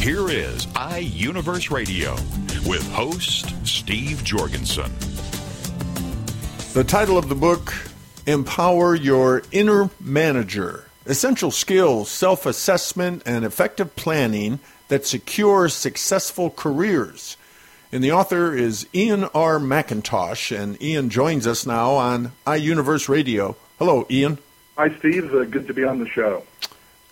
Here is iUniverse Radio with host Steve Jorgensen. The title of the book Empower Your Inner Manager Essential Skills, Self Assessment, and Effective Planning that Secure Successful Careers. And the author is Ian R. Mackintosh, and Ian joins us now on iUniverse Radio. Hello, Ian. Hi, Steve. Uh, good to be on the show.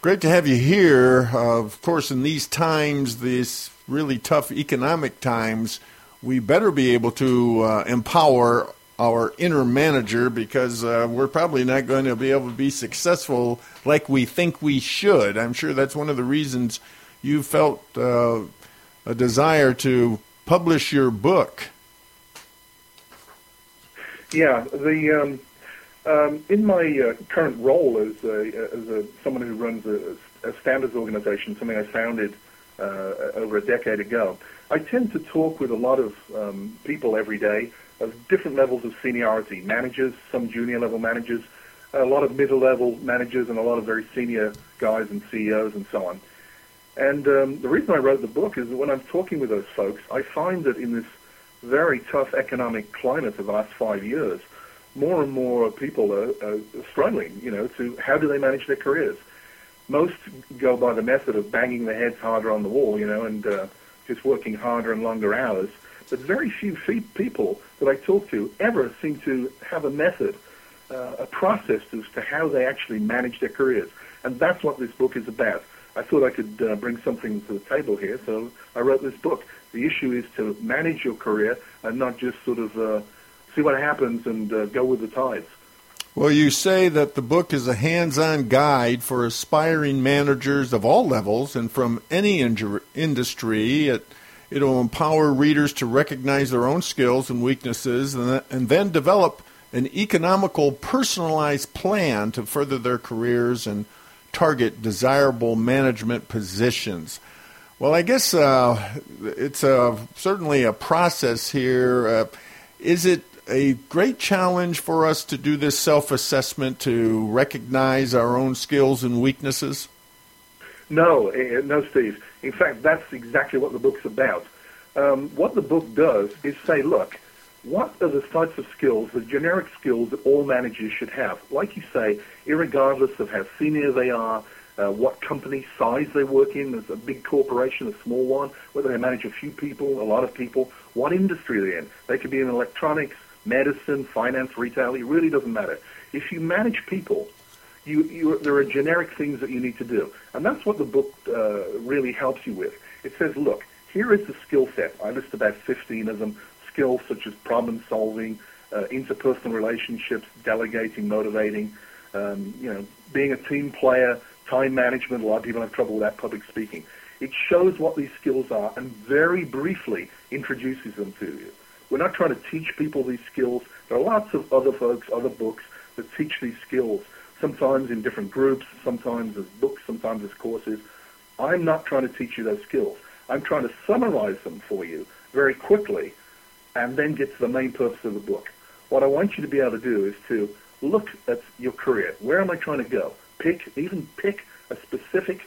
Great to have you here. Uh, of course, in these times, these really tough economic times, we better be able to uh, empower our inner manager because uh, we're probably not going to be able to be successful like we think we should. I'm sure that's one of the reasons you felt uh, a desire to publish your book. Yeah, the um, um, in my uh, current role as a, as a, someone who runs a, a standards organization, something I founded uh, over a decade ago, I tend to talk with a lot of um, people every day of different levels of seniority, managers, some junior level managers, a lot of middle level managers, and a lot of very senior guys and CEOs and so on. And um, the reason I wrote the book is that when I'm talking with those folks, I find that in this very tough economic climate of the last five years, more and more people are, are struggling, you know, to how do they manage their careers. Most go by the method of banging their heads harder on the wall, you know, and uh, just working harder and longer hours. But very few people that I talk to ever seem to have a method, uh, a process as to how they actually manage their careers. And that's what this book is about. I thought I could uh, bring something to the table here, so I wrote this book. The issue is to manage your career and not just sort of uh, see what happens and uh, go with the tides. Well, you say that the book is a hands on guide for aspiring managers of all levels and from any industry. It, it'll empower readers to recognize their own skills and weaknesses and, and then develop an economical, personalized plan to further their careers and target desirable management positions. Well, I guess uh, it's a, certainly a process here. Uh, is it a great challenge for us to do this self assessment to recognize our own skills and weaknesses? No, eh, no, Steve. In fact, that's exactly what the book's about. Um, what the book does is say, look, what are the types of skills, the generic skills that all managers should have? Like you say, regardless of how senior they are, uh, what company size they work in, there's a big corporation, a small one, whether they manage a few people, a lot of people, what industry they're in. They could be in electronics, medicine, finance, retail. It really doesn't matter. If you manage people, you, you, there are generic things that you need to do. And that's what the book uh, really helps you with. It says, look, here is the skill set. I list about 15 of them. Skills such as problem solving, uh, interpersonal relationships, delegating, motivating, um, you know, being a team player, time management. A lot of people have trouble with that, public speaking. It shows what these skills are and very briefly introduces them to you. We're not trying to teach people these skills. There are lots of other folks, other books that teach these skills, sometimes in different groups, sometimes as books, sometimes as courses. I'm not trying to teach you those skills. I'm trying to summarize them for you very quickly and then get to the main purpose of the book. What I want you to be able to do is to look at your career. Where am I trying to go? Pick, even pick a specific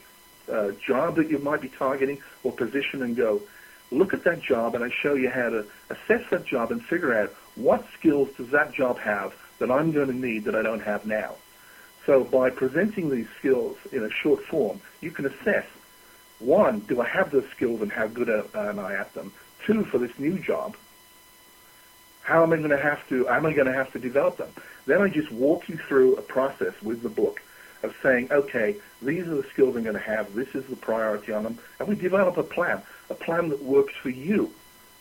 uh, job that you might be targeting or position and go, look at that job and I show you how to assess that job and figure out what skills does that job have that I'm going to need that I don't have now. So by presenting these skills in a short form, you can assess, one, do I have those skills and how good am I at them? Two, for this new job, how am I going to have to, am I going to have to develop them? Then I just walk you through a process with the book of saying, okay, these are the skills I'm going to have, this is the priority on them, and we develop a plan a plan that works for you.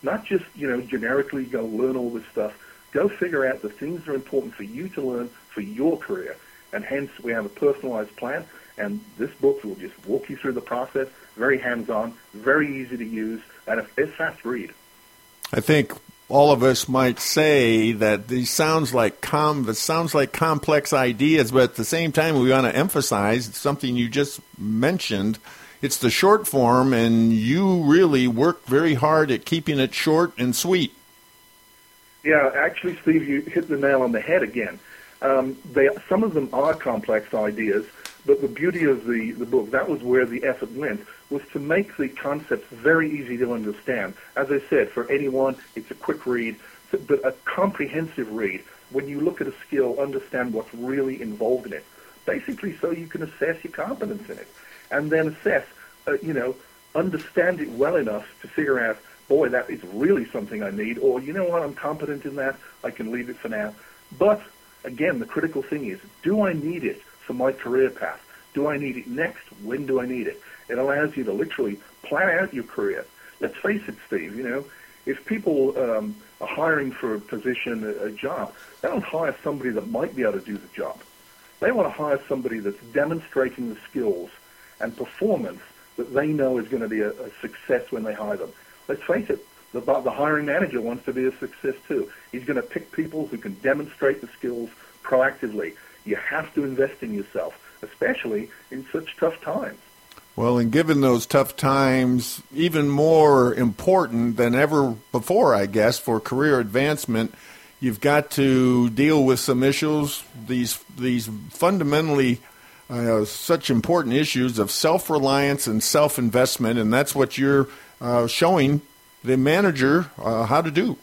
Not just, you know, generically go learn all this stuff. Go figure out the things that are important for you to learn for your career. And hence we have a personalized plan And this book will just walk you through the process, very hands-on, very easy to use, and it's fast read. I think all of us might say that these sounds like com sounds like complex ideas, but at the same time we want to emphasize something you just mentioned. It's the short form, and you really work very hard at keeping it short and sweet. Yeah, actually, Steve, you hit the nail on the head again. Um, they, some of them are complex ideas, but the beauty of the, the book, that was where the effort went, was to make the concepts very easy to understand. As I said, for anyone, it's a quick read, but a comprehensive read. When you look at a skill, understand what's really involved in it. Basically, so you can assess your competence in it, and then assess, uh, you know, understand it well enough to figure out, boy, that is really something I need, or you know what, I'm competent in that, I can leave it for now. But again, the critical thing is, do I need it for my career path? Do I need it next? When do I need it? It allows you to literally plan out your career. Let's face it, Steve, you know, if people um, are hiring for a position, a, a job, they don't hire somebody that might be able to do the job. They want to hire somebody that's demonstrating the skills and performance that they know is going to be a, a success when they hire them. Let's face it, the, the hiring manager wants to be a success too. He's going to pick people who can demonstrate the skills proactively. You have to invest in yourself, especially in such tough times. Well, and given those tough times, even more important than ever before, I guess, for career advancement, you've got to deal with some issues, these these fundamentally uh, such important issues of self reliance and self investment, and that's what you're uh, showing the manager uh, how to do.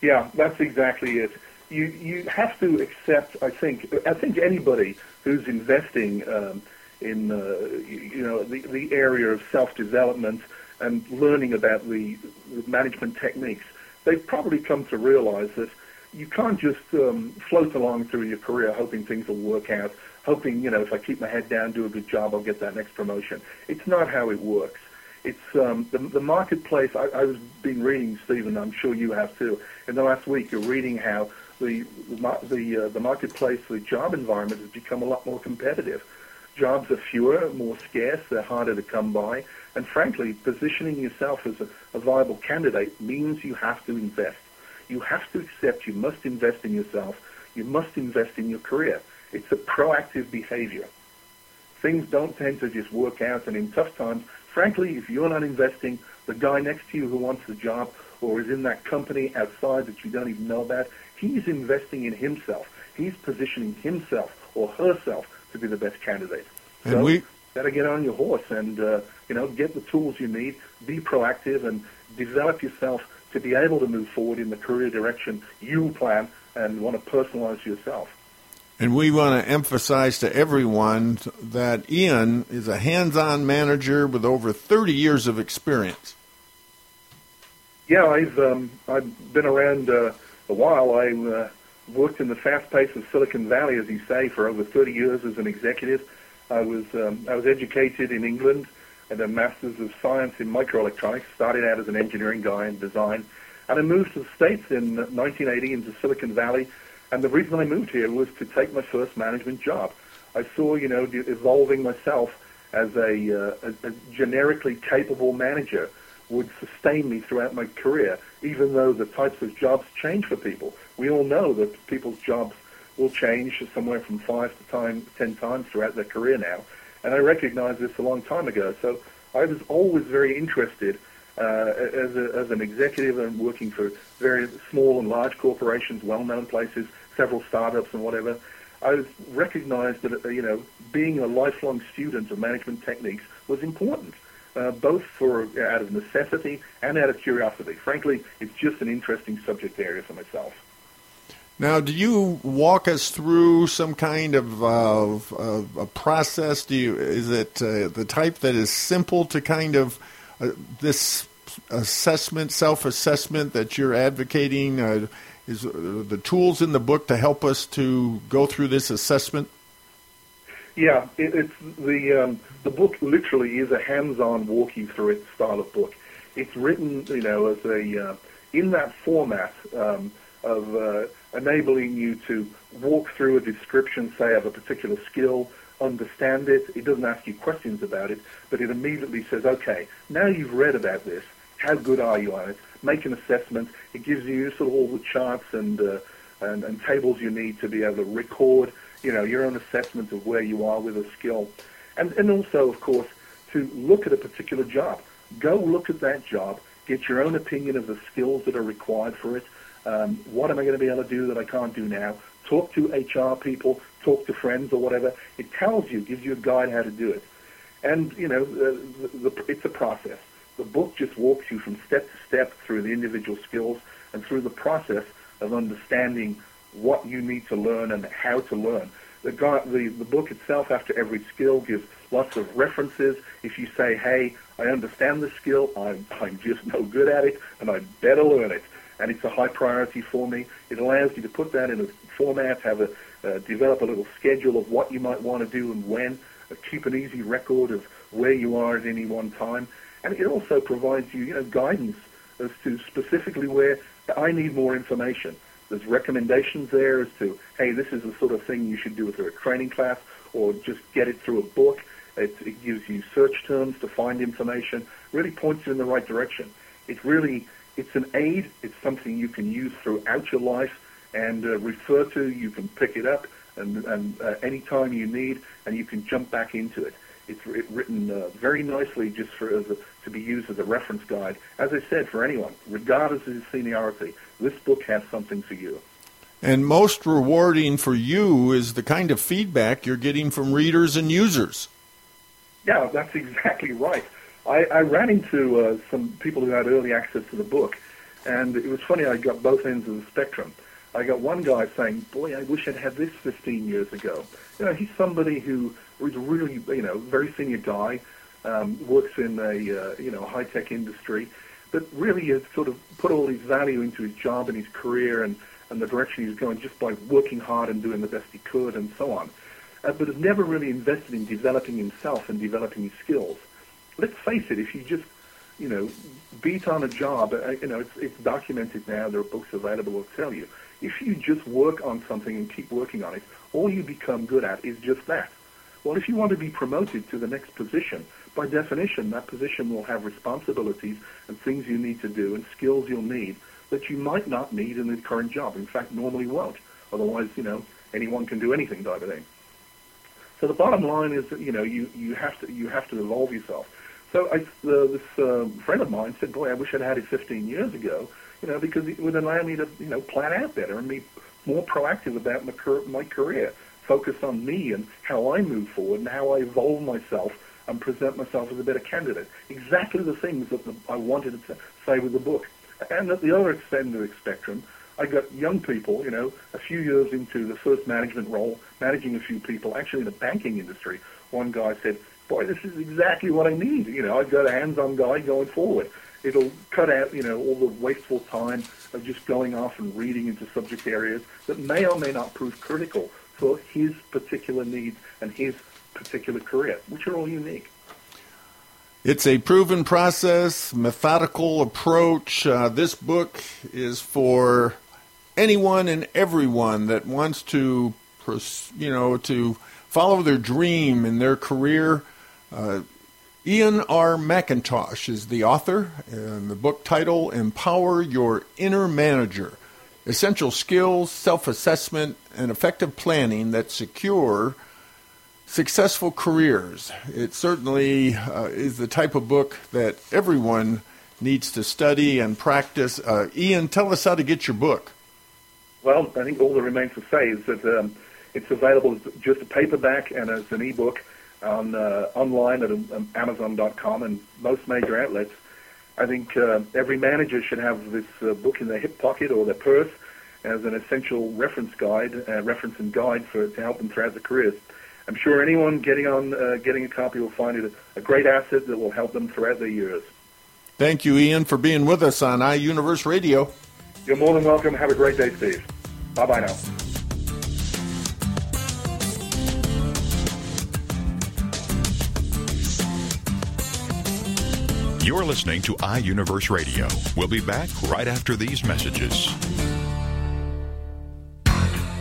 Yeah, that's exactly it. You you have to accept. I think I think anybody who's investing. Um, in uh, you know the, the area of self-development and learning about the, the management techniques, they've probably come to realize that you can't just um, float along through your career hoping things will work out, hoping, you know, if I keep my head down, do a good job, I'll get that next promotion. It's not how it works. It's um, the, the marketplace. I, I've been reading, Stephen. I'm sure you have too. In the last week, you're reading how the the the uh, the marketplace, the job environment has become a lot more competitive. Jobs are fewer, more scarce, they're harder to come by, and frankly, positioning yourself as a, a viable candidate means you have to invest. You have to accept you must invest in yourself. You must invest in your career. It's a proactive behavior. Things don't tend to just work out, and in tough times, frankly, if you're not investing, the guy next to you who wants the job or is in that company outside that you don't even know about, he's investing in himself. He's positioning himself or herself to be the best candidate. And so we to get on your horse and uh, you know get the tools you need, be proactive, and develop yourself to be able to move forward in the career direction you plan and want to personalize yourself. And we want to emphasize to everyone that Ian is a hands-on manager with over 30 years of experience. Yeah, I've um, I've been around uh, a while. I uh, worked in the fast pace of Silicon Valley, as you say, for over 30 years as an executive. I was um, I was educated in England at a Masters of Science in Microelectronics. Started out as an engineering guy in design, and I moved to the States in 1980 into Silicon Valley. And the reason I moved here was to take my first management job. I saw, you know, evolving myself as a, uh, a, a generically capable manager would sustain me throughout my career, even though the types of jobs change for people. We all know that people's jobs will change somewhere from five to time, ten times throughout their career now. And I recognized this a long time ago. So I was always very interested uh, as, a, as an executive and working for very small and large corporations, well-known places, several startups and whatever. I recognized that, uh, you know, being a lifelong student of management techniques was important. Uh, both for out of necessity and out of curiosity. Frankly, it's just an interesting subject area for myself. Now, do you walk us through some kind of uh, a process? Do you is it uh, the type that is simple to kind of uh, this assessment, self-assessment that you're advocating? Is uh, the tools in the book to help us to go through this assessment? Yeah, it, it's the um, the book literally is a hands-on walking through it style of book. It's written, you know, as a uh, in that format. Um, of uh, enabling you to walk through a description, say, of a particular skill, understand it. It doesn't ask you questions about it, but it immediately says, okay, now you've read about this. How good are you on it? Make an assessment. It gives you sort of all the charts and, uh, and, and tables you need to be able to record, you know, your own assessment of where you are with a skill. And, and also, of course, to look at a particular job. Go look at that job. Get your own opinion of the skills that are required for it. Um, what am I going to be able to do that I can't do now? Talk to HR people, talk to friends or whatever. It tells you, gives you a guide how to do it. And, you know, the, the, it's a process. The book just walks you from step to step through the individual skills and through the process of understanding what you need to learn and how to learn. The, the, the book itself, after every skill, gives lots of references. If you say, hey, I understand the skill, I'm, I'm just no good at it, and I better learn it, and it's a high priority for me, it allows you to put that in a format, have a, uh, develop a little schedule of what you might want to do and when, uh, keep an easy record of where you are at any one time, and it also provides you, you know, guidance as to specifically where I need more information. There's recommendations there as to, hey, this is the sort of thing you should do through a training class or just get it through a book. It, it gives you search terms to find information, really points you in the right direction. It's really, it's an aid. It's something you can use throughout your life and uh, refer to. You can pick it up and, and uh, anytime you need, and you can jump back into it. It's written uh, very nicely just for as a, to be used as a reference guide. As I said, for anyone, regardless of seniority, this book has something for you. And most rewarding for you is the kind of feedback you're getting from readers and users. Yeah, that's exactly right. I, I ran into uh, some people who had early access to the book, and it was funny. I got both ends of the spectrum. I got one guy saying, "Boy, I wish I'd had this 15 years ago." You know, he's somebody who was really, you know, very senior guy, um, works in a uh, you know high tech industry, but really has sort of put all his value into his job and his career and and the direction he's going just by working hard and doing the best he could and so on. Uh, but has never really invested in developing himself and developing his skills. Let's face it, if you just you know, beat on a job, uh, you know, it's, it's documented now. There are books available that tell you if you just work on something and keep working on it, all you become good at is just that. Well, if you want to be promoted to the next position, by definition, that position will have responsibilities and things you need to do and skills you'll need that you might not need in the current job. In fact, normally won't. Otherwise, you know, anyone can do anything type of thing. So the bottom line is that, you know, you, you have to you have to evolve yourself. So I, this uh, friend of mine said, "Boy, I wish I'd had it 15 years ago." you know, because it would allow me to, you know, plan out better and be more proactive about my, my career, focus on me and how I move forward and how I evolve myself and present myself as a better candidate. Exactly the things that the, I wanted to say with the book. And at the other end of the spectrum, I got young people, you know, a few years into the first management role, managing a few people, actually in the banking industry. One guy said, boy, this is exactly what I need. You know, I've got a hands-on guy going forward it'll cut out, you know, all the wasteful time of just going off and reading into subject areas that may or may not prove critical for his particular needs and his particular career, which are all unique. It's a proven process, methodical approach. Uh, this book is for anyone and everyone that wants to, you know, to follow their dream in their career. Uh, Ian R. Mackintosh is the author, and the book title Empower Your Inner Manager Essential Skills, Self Assessment, and Effective Planning that Secure Successful Careers. It certainly uh, is the type of book that everyone needs to study and practice. Uh, Ian, tell us how to get your book. Well, I think all that remains to say is that um, it's available as just a paperback and as an ebook on uh, online at um, Amazon.com and most major outlets. I think uh, every manager should have this uh, book in their hip pocket or their purse as an essential reference guide, uh, reference and guide for to help them throughout their careers. I'm sure anyone getting on uh, getting a copy will find it a, a great asset that will help them throughout their years. Thank you, Ian, for being with us on iUniverse Radio. You're more than welcome. Have a great day, Steve. Bye bye now. You're listening to iUniverse Radio. We'll be back right after these messages.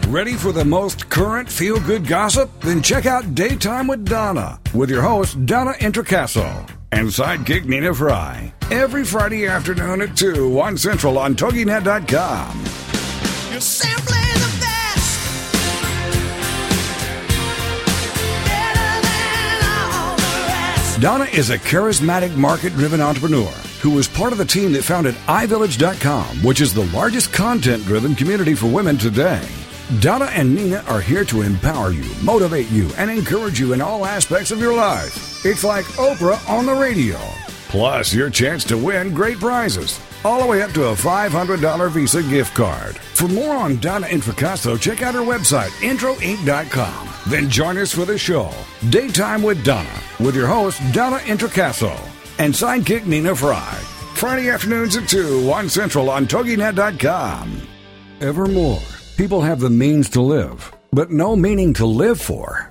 Ready for the most current feel good gossip? Then check out Daytime with Donna with your host, Donna Introcaso, and sidekick Nina Fry. Every Friday afternoon at 2, 1 Central on TogiNet.com. Donna is a charismatic market driven entrepreneur who was part of the team that founded iVillage.com, which is the largest content driven community for women today. Donna and Nina are here to empower you, motivate you, and encourage you in all aspects of your life. It's like Oprah on the radio. Plus, your chance to win great prizes, all the way up to a $500 Visa gift card. For more on Donna Introcaso, check out her website, introinc.com. Then join us for the show, Daytime with Donna, with your host, Donna Introcaso, and sidekick Nina Fry. Friday afternoons at 2, 1 Central on TogiNet.com. Evermore, people have the means to live, but no meaning to live for.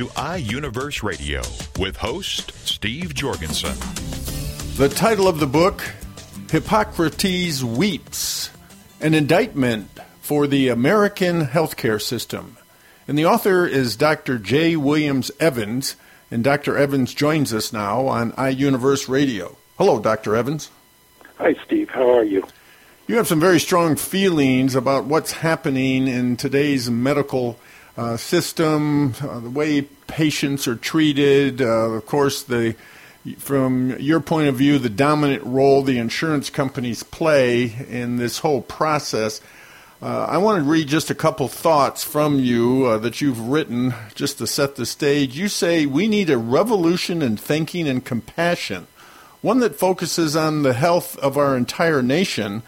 to iUniverse Radio with host Steve Jorgensen. The title of the book, Hippocrates Weeps, an indictment for the American healthcare system. And the author is Dr. J. Williams Evans, and Dr. Evans joins us now on iUniverse Radio. Hello, Dr. Evans. Hi, Steve. How are you? You have some very strong feelings about what's happening in today's medical uh, system, uh, the way patients are treated. Uh, of course, the from your point of view, the dominant role the insurance companies play in this whole process. Uh, I want to read just a couple thoughts from you uh, that you've written just to set the stage. You say we need a revolution in thinking and compassion, one that focuses on the health of our entire nation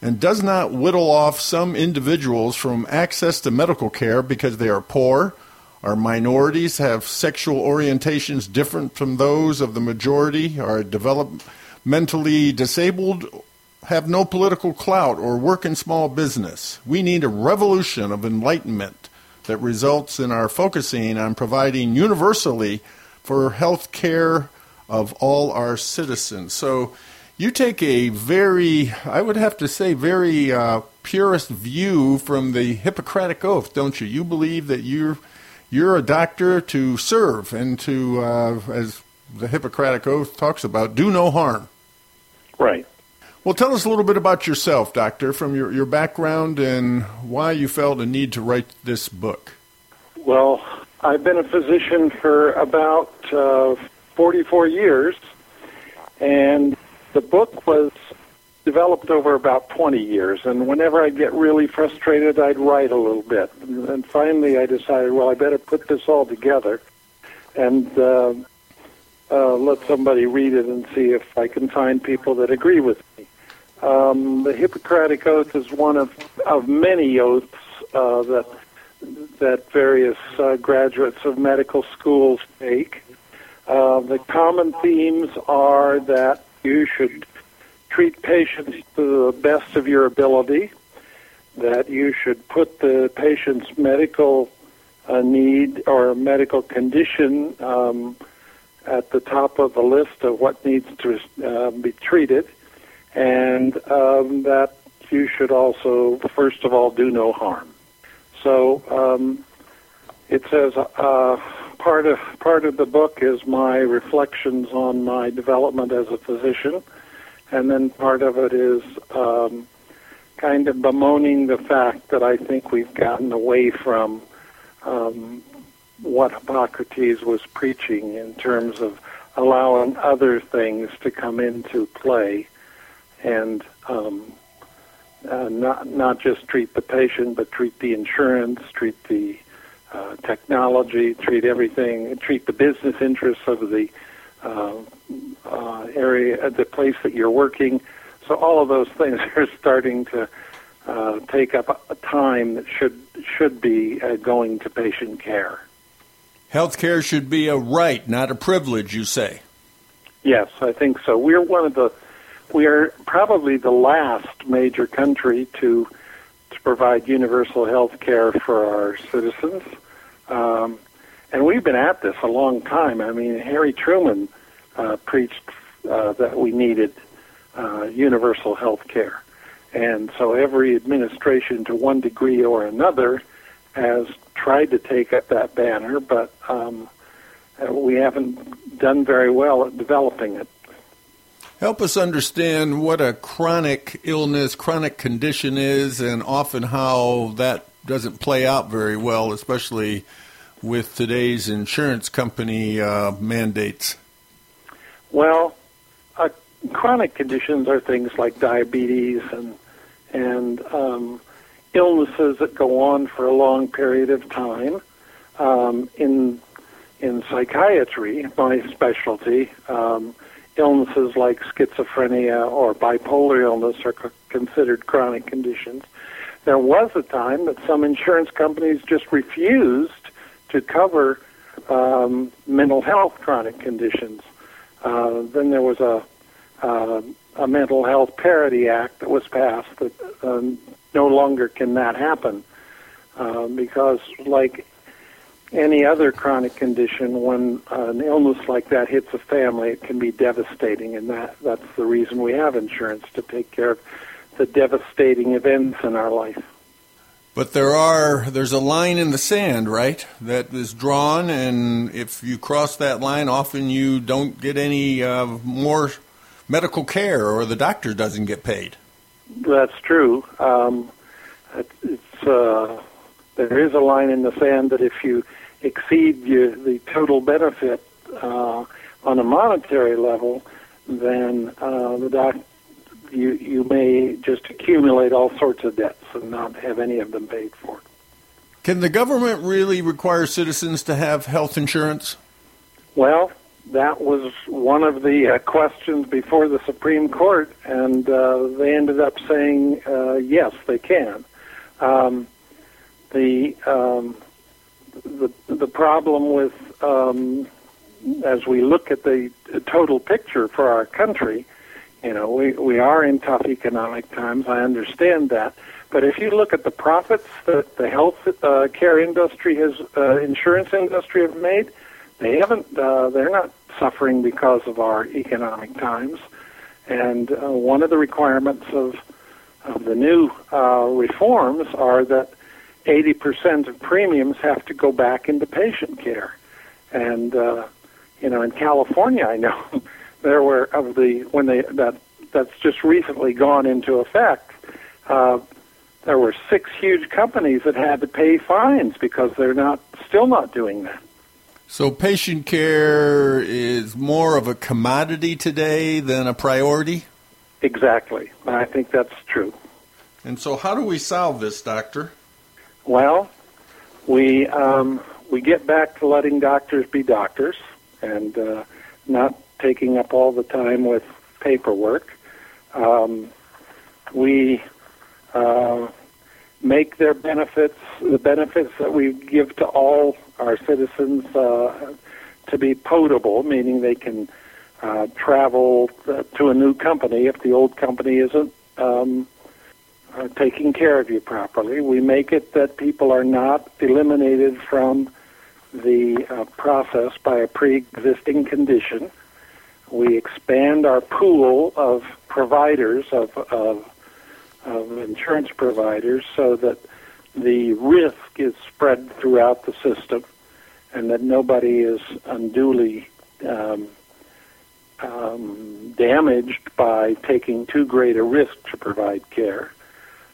and does not whittle off some individuals from access to medical care because they are poor, are minorities, have sexual orientations different from those of the majority, are developmentally disabled, have no political clout, or work in small business. We need a revolution of enlightenment that results in our focusing on providing universally for health care of all our citizens. So, you take a very, I would have to say, very uh, purist view from the Hippocratic Oath, don't you? You believe that you're you're a doctor to serve and to, uh, as the Hippocratic Oath talks about, do no harm. Right. Well, tell us a little bit about yourself, doctor, from your, your background and why you felt a need to write this book. Well, I've been a physician for about uh, 44 years, and the book was developed over about 20 years. And whenever I'd get really frustrated, I'd write a little bit. And finally, I decided, well, I better put this all together and uh, uh, let somebody read it and see if I can find people that agree with me. Um, the Hippocratic Oath is one of, of many oaths uh, that that various uh, graduates of medical schools take. Uh, the common themes are that you should treat patients to the best of your ability, that you should put the patient's medical uh, need or medical condition um, at the top of the list of what needs to uh, be treated, and um, that you should also, first of all, do no harm. So um, it says uh, part of part of the book is my reflections on my development as a physician, and then part of it is um, kind of bemoaning the fact that I think we've gotten away from um, what Hippocrates was preaching in terms of allowing other things to come into play and um, uh, not not just treat the patient, but treat the insurance, treat the uh, technology, treat everything, treat the business interests of the uh, uh, area, the place that you're working. So all of those things are starting to uh, take up a time that should should be uh, going to patient care. Health care should be a right, not a privilege, you say. Yes, I think so. We're one of the we are probably the last major country to provide universal health care for our citizens. Um, and we've been at this a long time. I mean, Harry Truman uh, preached uh, that we needed uh, universal health care. And so every administration, to one degree or another, has tried to take up that banner, but um, uh, we haven't done very well at developing it. Help us understand what a chronic illness, chronic condition is, and often how that doesn't play out very well, especially with today's insurance company uh, mandates. Well, uh, chronic conditions are things like diabetes and and um, illnesses that go on for a long period of time. Um, in in psychiatry, my specialty, um, illnesses like schizophrenia or bipolar illness are c- considered chronic conditions. There was a time that some insurance companies just refused to cover um, mental health chronic conditions. Uh, then there was a uh, a mental health parity act that was passed that um, no longer can that happen uh, because like any other chronic condition, when uh, an illness like that hits a family, it can be devastating, and that that's the reason we have insurance to take care of the devastating events in our life. But there are there's a line in the sand, right? That is drawn, and if you cross that line, often you don't get any uh, more medical care, or the doctor doesn't get paid. That's true. Um, it, it's uh, there is a line in the sand that if you exceed your, the total benefit uh, on a monetary level, then uh, the doc you you may just accumulate all sorts of debts and not have any of them paid for. Can the government really require citizens to have health insurance? Well, that was one of the uh, questions before the Supreme Court, and uh, they ended up saying uh, yes, they can. Um, the um, the the problem with um, as we look at the total picture for our country, you know, we we are in tough economic times. I understand that, but if you look at the profits that the health uh, care industry has, uh, insurance industry have made, they haven't. Uh, they're not suffering because of our economic times. And uh, one of the requirements of of the new uh, reforms are that 80% of premiums have to go back into patient care. And uh, you know, in California, I know there were of the when they that that's just recently gone into effect. Uh, there were six huge companies that had to pay fines because they're not still not doing that. So patient care is more of a commodity today than a priority? Exactly. I think that's true. And so how do we solve this, doctor? Well, we um, we get back to letting doctors be doctors and uh, not taking up all the time with paperwork. Um, we uh, make their benefits the benefits that we give to all our citizens uh, to be potable, meaning they can uh, travel uh, to a new company if the old company isn't um, uh, taking care of you properly. We make it that people are not eliminated from the uh, process by a pre-existing condition. We expand our pool of providers of, of of insurance providers so that the risk is spread throughout the system and that nobody is unduly um, um, damaged by taking too great a risk to provide care.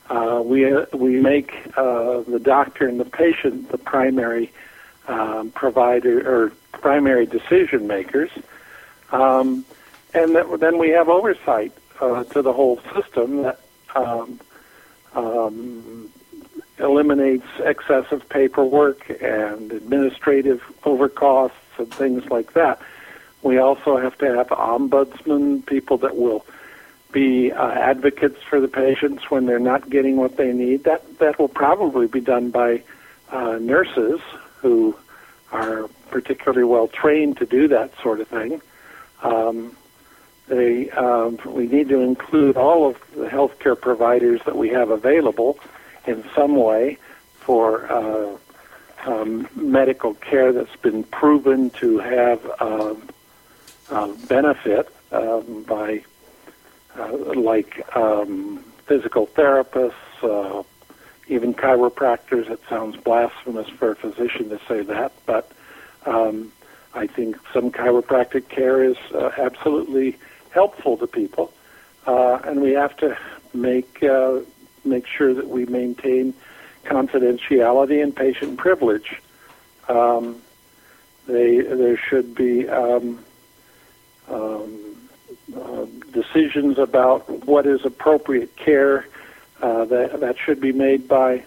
Uh, we uh, we make uh, the doctor and the patient the primary um, provider or primary decision makers, um, and that, then we have oversight uh, to the whole system that um, um, eliminates excessive paperwork and administrative overcosts and things like that. We also have to have ombudsmen, people that will be uh, advocates for the patients when they're not getting what they need. That that will probably be done by uh, nurses who are particularly well trained to do that sort of thing. Um, they, um, we need to include all of the healthcare providers that we have available in some way for uh, um, medical care that's been proven to have uh, uh, benefit um, by, like um, physical therapists, uh, even chiropractors. It sounds blasphemous for a physician to say that, but um, I think some chiropractic care is uh, absolutely helpful to people, uh, and we have to make uh, make sure that we maintain confidentiality and patient privilege. Um, they there should be um, um, uh, decisions about what is appropriate care uh, that that should be made by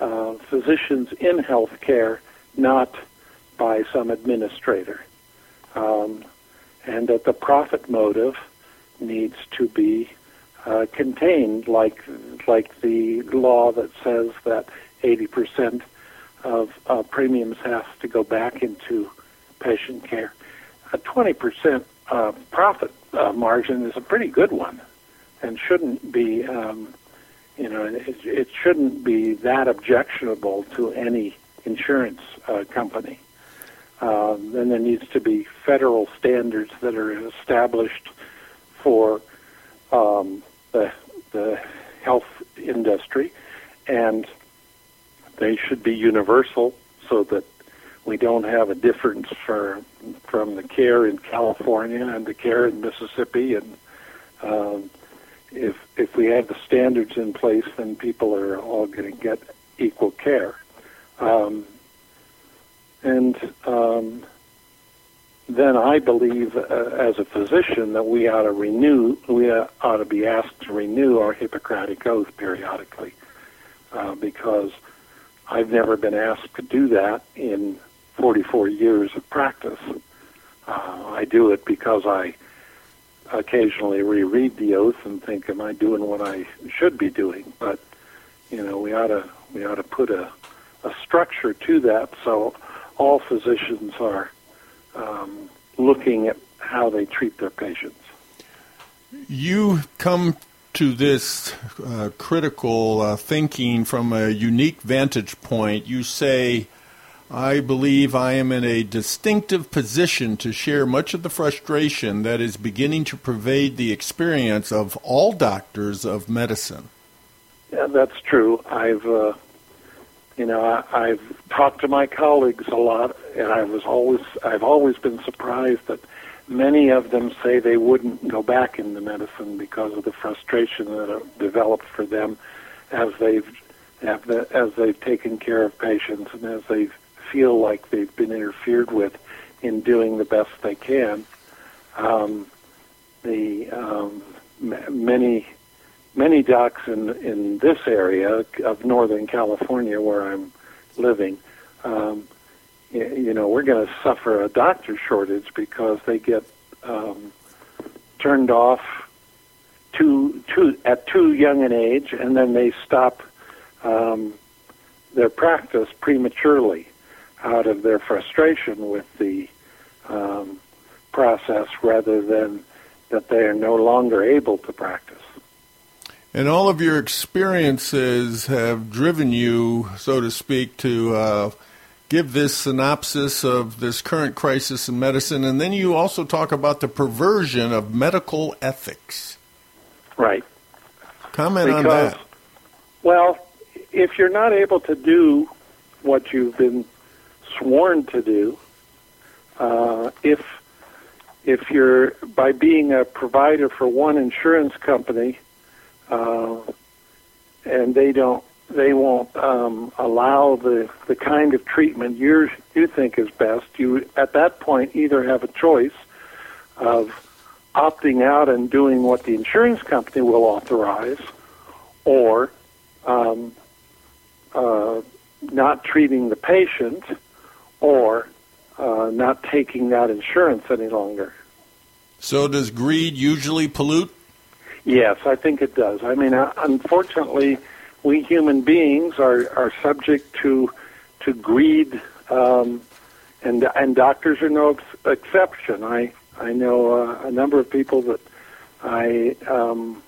uh, physicians in healthcare, not by some administrator. Um, and that the profit motive needs to be uh, contained, like like the law that says that 80% of uh, premiums have to go back into patient care. A 20% uh, profit uh, margin is a pretty good one, and shouldn't be, um, you know, it, it shouldn't be that objectionable to any insurance uh, company. Um, then there needs to be federal standards that are established for um, the, the health industry, and they should be universal so that we don't have a difference for, from the care in California and the care in Mississippi. And um, if if we have the standards in place, then people are all going to get equal care. Um, and um, then I believe, uh, as a physician, that we ought to renew, we ought to be asked to renew our Hippocratic oath periodically, uh, because I've never been asked to do that in 44 years of practice. Uh, I do it because I occasionally reread the oath and think, "Am I doing what I should be doing?" But you know, we ought to we ought to put a a structure to that so all physicians are um, looking at how they treat their patients. You come to this uh, critical uh, thinking from a unique vantage point. You say, I believe I am in a distinctive position to share much of the frustration that is beginning to pervade the experience of all doctors of medicine. Yeah, that's true. I've uh, you know, I, I've talked to my colleagues a lot, and I was always I've always been surprised that many of them say they wouldn't go back into medicine because of the frustration that developed for them as they've as they've taken care of patients and as they feel like they've been interfered with in doing the best they can. Um, the um, m- many many docs in in this area of Northern California where I'm living, um, you, you know, we're going to suffer a doctor shortage because they get um, turned off too too at too young an age, and then they stop um, their practice prematurely out of their frustration with the um, process, rather than that they are no longer able to practice. And all of your experiences have driven you, so to speak, to uh, give this synopsis of this current crisis in medicine. And then you also talk about the perversion of medical ethics. Right. Comment because, on that. Well, if you're not able to do what you've been sworn to do, uh, if if you're by being a provider for one insurance company, uh, and they don't they won't um, allow the the kind of treatment you you think is best, you at that point either have a choice of opting out and doing what the insurance company will authorize, or um, uh, not treating the patient, or uh, not taking that insurance any longer. So does greed usually pollute? Yes, I think it does. I mean, uh, unfortunately, we human beings are, are subject to to greed, um, and and doctors are no ex- exception. I I know uh, a number of people that I um,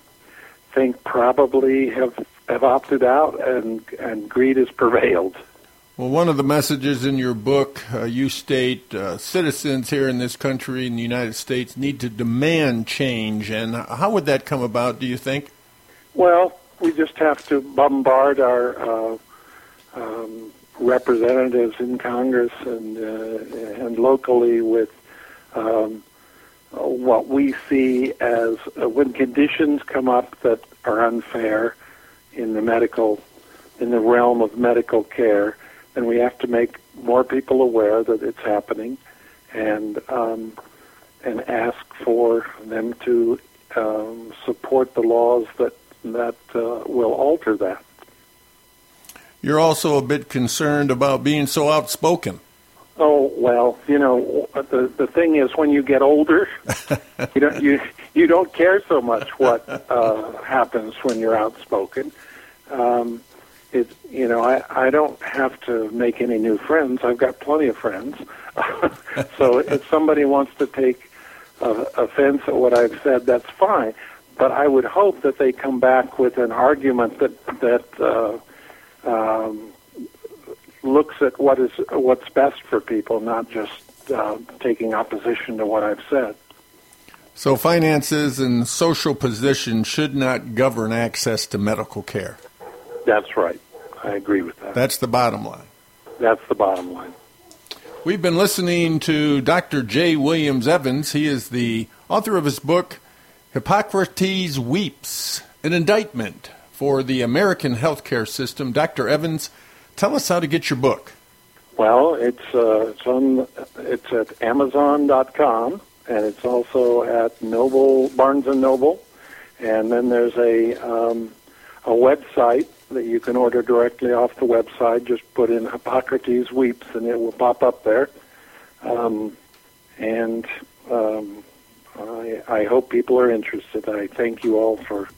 think probably have have opted out, and and greed has prevailed. Well, one of the messages in your book, uh, you state uh, citizens here in this country, in the United States, need to demand change. And how would that come about, do you think? Well, we just have to bombard our uh, um, representatives in Congress and uh, and locally with um, what we see as uh, when conditions come up that are unfair in the medical in the realm of medical care, then we have to make more people aware that it's happening, and um, and ask for them to um, support the laws that that uh, will alter that. You're also a bit concerned about being so outspoken. Oh well, you know the the thing is when you get older, you don't you you don't care so much what uh, happens when you're outspoken. Um, it you know I I don't have to make any new friends. I've got plenty of friends. so if somebody wants to take uh, offense at what I've said, that's fine. But I would hope that they come back with an argument that that. Uh, um, looks at what is what's best for people, not just uh, taking opposition to what I've said. So, finances and social position should not govern access to medical care. That's right. I agree with that. That's the bottom line. That's the bottom line. We've been listening to Dr. J. Williams Evans. He is the author of his book, Hippocrates Weeps An Indictment for the American Healthcare System. Dr. Evans, tell us how to get your book. Well, it's uh, it's on it's at Amazon.com and it's also at Noble Barnes and Noble, and then there's a um, a website that you can order directly off the website. Just put in Hippocrates Weeps and it will pop up there. Um, and um, I, I hope people are interested. I thank you all for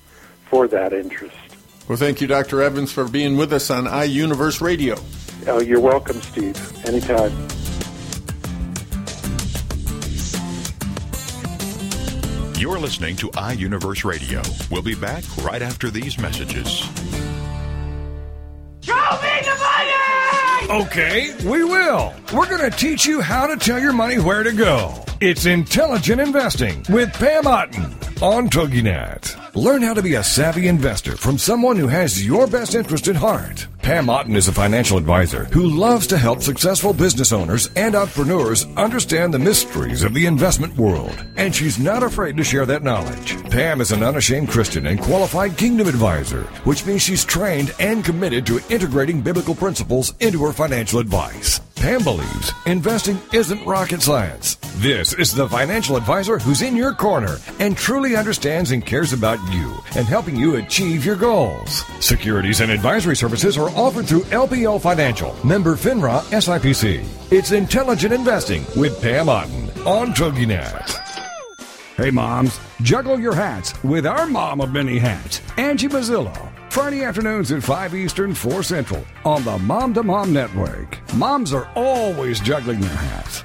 for that interest. Well, thank you, Dr. Evans, for being with us on iUniverse Radio. Oh, you're welcome, Steve. Anytime. You're listening to iUniverse Radio. We'll be back right after these messages. Okay, we will. We're going to teach you how to tell your money where to go. It's Intelligent Investing with Pam Otten on TogiNet. Learn how to be a savvy investor from someone who has your best interest at heart. Pam Otten is a financial advisor who loves to help successful business owners and entrepreneurs understand the mysteries of the investment world, and she's not afraid to share that knowledge. Pam is an unashamed Christian and qualified kingdom advisor, which means she's trained and committed to integrating biblical principles into her financial advice. Pam believes investing isn't rocket science. This is the financial advisor who's in your corner and truly understands and cares about you and helping you achieve your goals. Securities and advisory services are offered through LPL Financial, member FINRA SIPC. It's Intelligent Investing with Pam Otten on TogiNet. Hey moms, juggle your hats with our mom of many hats, Angie Mazzillo. Friday afternoons at 5 Eastern, 4 Central on the Mom to Mom Network. Moms are always juggling their hats.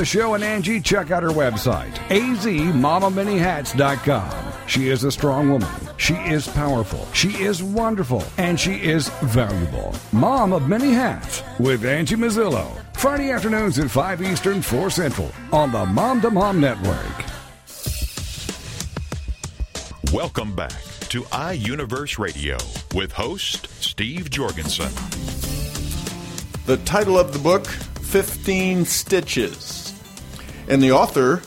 the show and Angie, check out her website, azmamamanyhats.com. She is a strong woman. She is powerful. She is wonderful. And she is valuable. Mom of many hats with Angie Mazzillo. Friday afternoons at 5 Eastern, 4 Central on the Mom to Mom Network. Welcome back to iUniverse Radio with host Steve Jorgensen. The title of the book, 15 Stitches. And the author,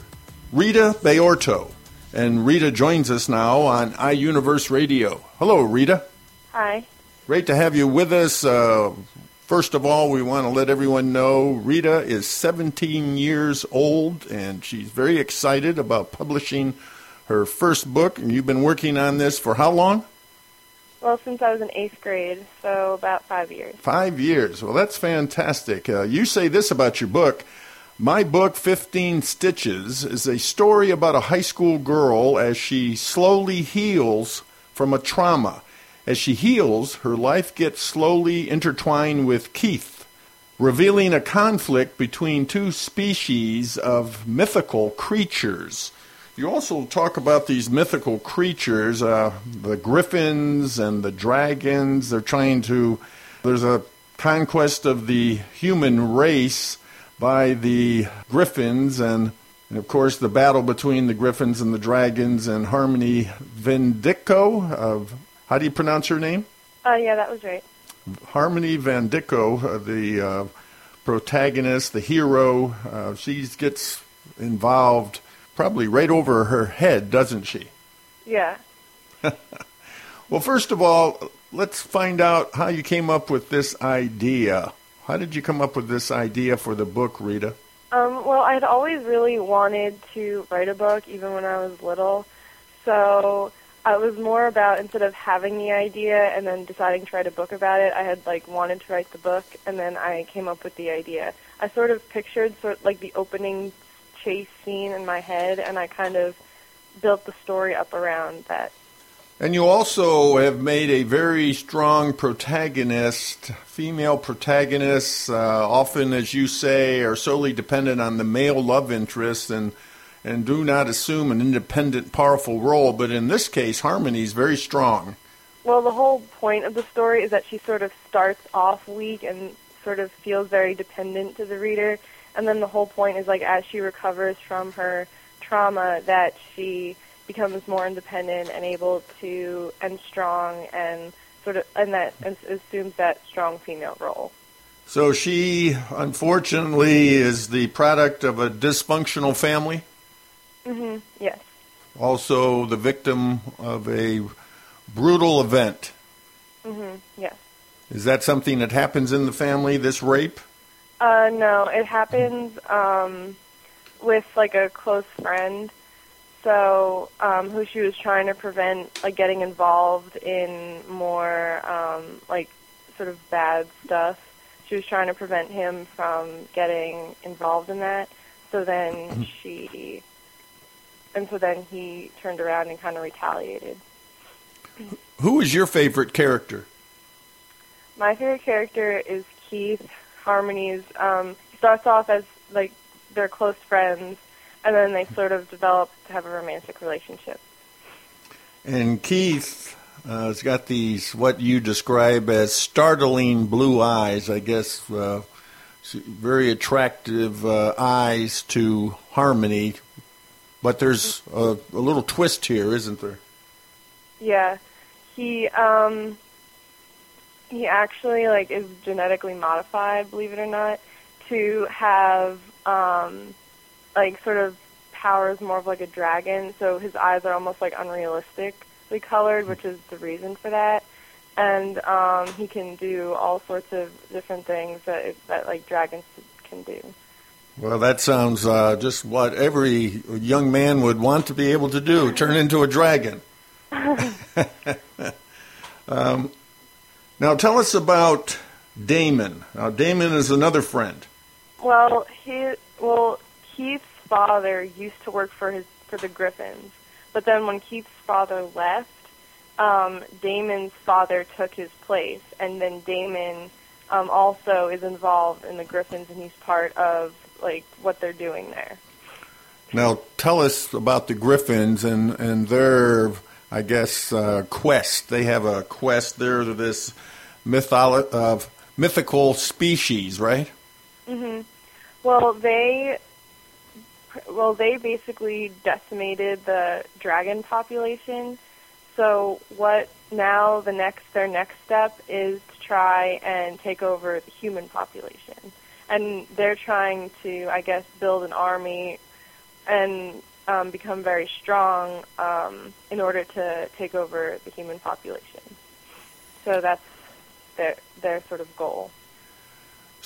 Rita Baorto. And Rita joins us now on iUniverse Radio. Hello, Rita. Hi. Great to have you with us. Uh, first of all, we want to let everyone know Rita is 17 years old and she's very excited about publishing her first book. And you've been working on this for how long? Well, since I was in eighth grade, so about five years. Five years. Well, that's fantastic. Uh, you say this about your book. My book, 15 Stitches, is a story about a high school girl as she slowly heals from a trauma. As she heals, her life gets slowly intertwined with Keith, revealing a conflict between two species of mythical creatures. You also talk about these mythical creatures, uh, the griffins and the dragons. They're trying to, there's a conquest of the human race by the griffins and, and of course the battle between the griffins and the dragons and Harmony Vendico of how do you pronounce her name? Uh, yeah, that was right. Harmony Vendico, uh, the uh, protagonist, the hero, uh, she gets involved probably right over her head, doesn't she? Yeah. well, first of all, let's find out how you came up with this idea. How did you come up with this idea for the book, Rita? Um, well, I'd always really wanted to write a book, even when I was little. So it was more about instead of having the idea and then deciding to write a book about it, I had like wanted to write the book, and then I came up with the idea. I sort of pictured sort of like the opening chase scene in my head, and I kind of built the story up around that. And you also have made a very strong protagonist, female protagonists, uh, often, as you say, are solely dependent on the male love interest and and do not assume an independent, powerful role. But in this case, Harmony is very strong. Well, the whole point of the story is that she sort of starts off weak and sort of feels very dependent to the reader, and then the whole point is like as she recovers from her trauma that she becomes more independent and able to and strong and sort of and that and assumes that strong female role. So she unfortunately is the product of a dysfunctional family. Mhm. Yes. Also the victim of a brutal event. Mhm. Yes. Is that something that happens in the family this rape? Uh no, it happens um with like a close friend so um, who she was trying to prevent like getting involved in more um, like sort of bad stuff. She was trying to prevent him from getting involved in that. So then she, and so then he turned around and kind of retaliated. Who is your favorite character? My favorite character is Keith Harmony's. Um, he starts off as like they're close friends, and then they sort of develop to have a romantic relationship. And Keith uh, has got these what you describe as startling blue eyes. I guess uh, very attractive uh, eyes to Harmony, but there's a, a, little twist here, isn't there? Yeah, he um, he actually like is genetically modified, believe it or not, to have um, like sort of powers more of like a dragon, so his eyes are almost like unrealistically colored, which is the reason for that. And um, he can do all sorts of different things that that like dragons can do. Well, that sounds uh, just what every young man would want to be able to do: turn into a dragon. um, now, tell us about Damon. Now, Damon is another friend. Well, he well Keith's father used to work for his for the Griffins, but then when Keith's father left, um, Damon's father took his place, and then Damon um, also is involved in the Griffins, and he's part of like what they're doing there. Now, tell us about the Griffins and and their. I guess, uh, quest. They have a quest. They're this mytholo- uh, mythical species, right? Mm-hmm. Well, they well they basically decimated the dragon population. So what now the next their next step is to try and take over the human population. And they're trying to, I guess, build an army and um, become very strong um, in order to take over the human population. So that's their their sort of goal.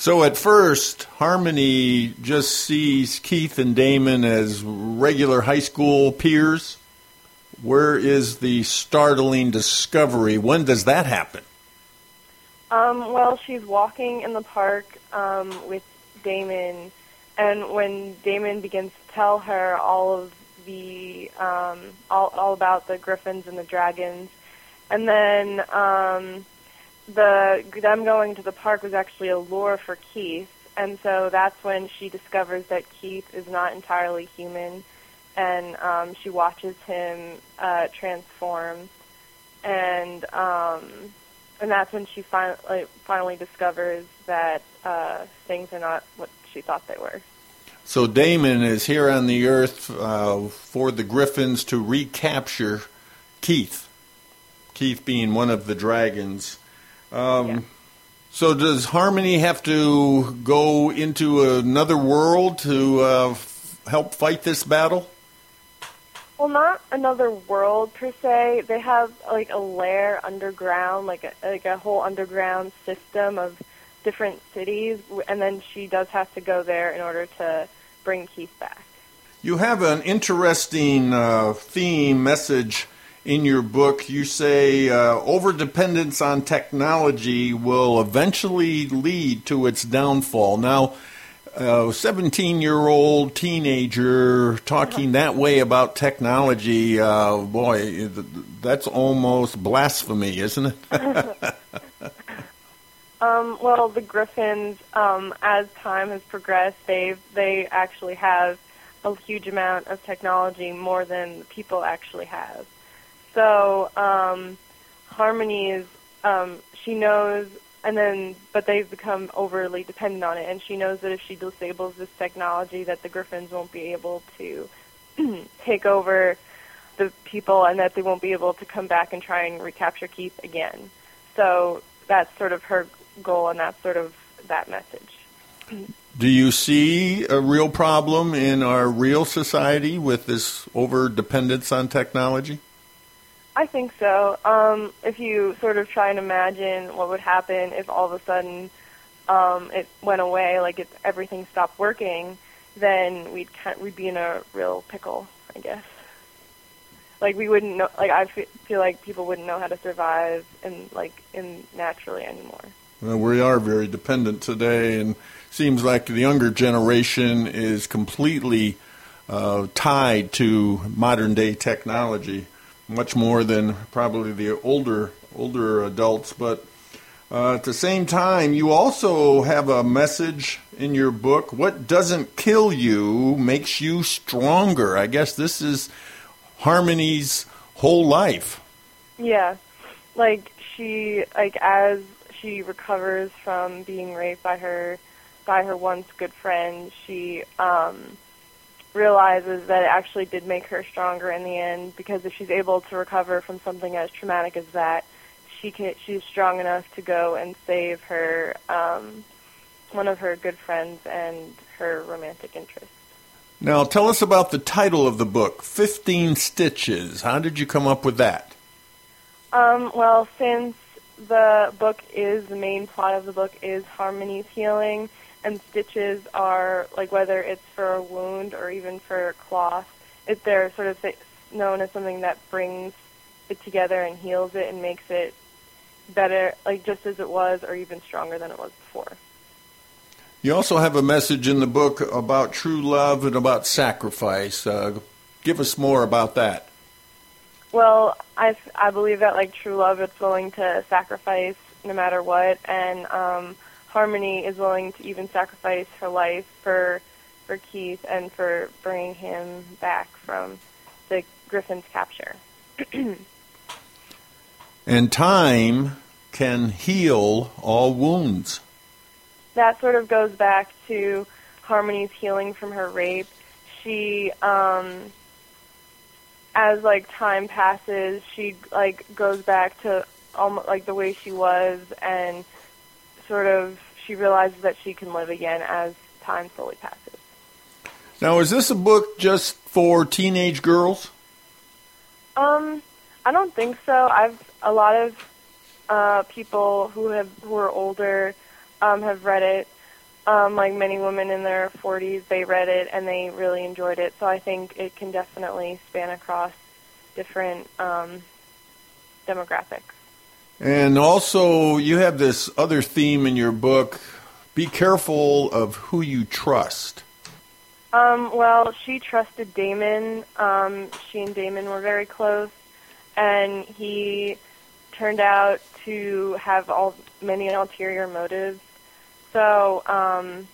So at first, Harmony just sees Keith and Damon as regular high school peers. Where is the startling discovery? When does that happen? Um, well, she's walking in the park um, with Damon, and when Damon begins to tell her all of the um, all, all about the griffins and the dragons, and then um, the them going to the park was actually a lure for Keith, and so that's when she discovers that Keith is not entirely human, and um, she watches him uh, transform, and um, and that's when she finally finally discovers that uh, things are not what she thought they were. So Damon is here on the earth uh, for the Griffins to recapture Keith. Keith being one of the dragons. Um, Yeah. So does Harmony have to go into another world to uh, f- help fight this battle? Well, not another world per se. They have like a lair underground, like a like a whole underground system of different cities, and then she does have to go there in order to bring Keith back. You have an interesting uh, theme message in your book. You say uh, overdependence on technology will eventually lead to its downfall. Now, a 17 year old teenager talking that way about technology, uh, boy, that's almost blasphemy, isn't it? Um, well, the Griffins, um, as time has progressed, they they actually have a huge amount of technology, more than people actually have. So um, Harmony is um, she knows, and then but they've become overly dependent on it, and she knows that if she disables this technology, that the Griffins won't be able to take over the people, and that they won't be able to come back and try and recapture Keith again. So that's sort of her goal, and that's sort of that message. Do you see a real problem in our real society with this over dependence on technology? I think so. Um, if you sort of try and imagine what would happen if all of a sudden um, it went away, like if everything stopped working, then we'd we'd be in a real pickle, I guess. Like we wouldn't know. Like I feel like people wouldn't know how to survive in like in naturally anymore. Well, we are very dependent today, and seems like the younger generation is completely uh, tied to modern day technology, much more than probably the older older adults. But uh, at the same time, you also have a message in your book. What doesn't kill you makes you stronger. I guess this is Harmony's whole life. Yeah, like she like as she recovers from being raped by her by her once good friend, she um realizes that it actually did make her stronger in the end because if she's able to recover from something as traumatic as that, she can she's strong enough to go and save her um one of her good friends and her romantic interest. Now, tell us about the title of the book, 15 Stitches. How did you come up with that? Um, well, since the book is the main plot of the book is Harmony's healing, and stitches are like whether it's for a wound or even for cloth, it they're sort of th- known as something that brings it together and heals it and makes it better, like just as it was, or even stronger than it was before. You also have a message in the book about true love and about sacrifice. Uh, give us more about that. Well, I, I believe that like true love, it's willing to sacrifice no matter what, and um, Harmony is willing to even sacrifice her life for for Keith and for bringing him back from the Griffin's capture. And time can heal all wounds. That sort of goes back to Harmony's healing from her rape. She, um, as like time passes, she like goes back to almost like the way she was, and sort of she realizes that she can live again as time slowly passes. Now, is this a book just for teenage girls? Um, I don't think so. I've a lot of uh, people who have who are older um, have read it. Um, like many women in their 40s, they read it and they really enjoyed it. So I think it can definitely span across different um, demographics. And also, you have this other theme in your book be careful of who you trust. Um, well, she trusted Damon. Um, she and Damon were very close, and he turned out to have all many ulterior motives. So, um,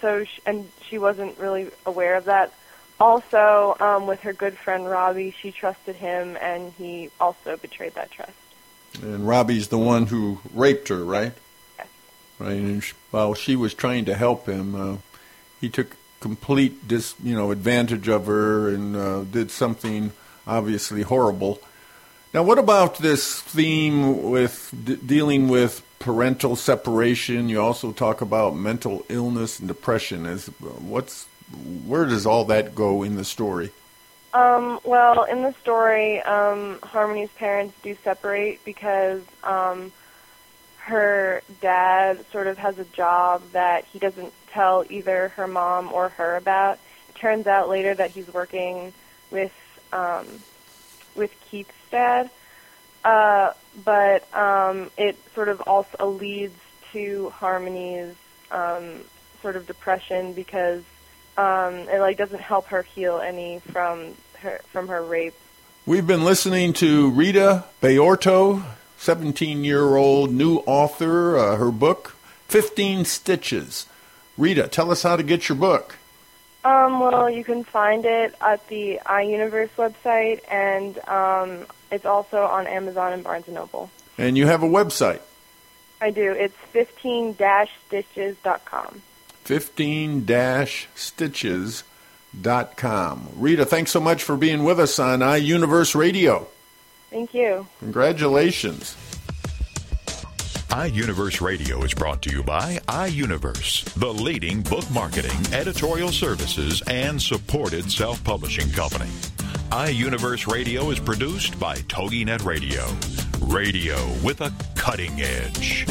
so sh- and she wasn't really aware of that. Also, um, with her good friend Robbie, she trusted him, and he also betrayed that trust. And Robbie's the one who raped her, right? Right. And while she was trying to help him, uh, he took complete dis, you know, advantage of her and uh, did something obviously horrible. Now, what about this theme with d- dealing with parental separation? You also talk about mental illness and depression. Is what's where does all that go in the story? Um, well, in the story, um, Harmony's parents do separate because um, her dad sort of has a job that he doesn't tell either her mom or her about. It turns out later that he's working with um, with Keith's dad, uh, but um, it sort of also leads to Harmony's um, sort of depression because um, it like doesn't help her heal any from her from her rape. We've been listening to Rita Baorto, 17-year-old new author. Uh, her book, 15 Stitches. Rita, tell us how to get your book. Um, well, you can find it at the iUniverse website, and um, it's also on Amazon and Barnes and Noble. And you have a website, I do. It's 15-stitches.com. 15-stitches.com. Rita, thanks so much for being with us on iUniverse Radio. Thank you. Congratulations. iUniverse Radio is brought to you by iUniverse, the leading book marketing, editorial services, and supported self-publishing company. iUniverse Radio is produced by TogiNet Radio. Radio with a cutting edge.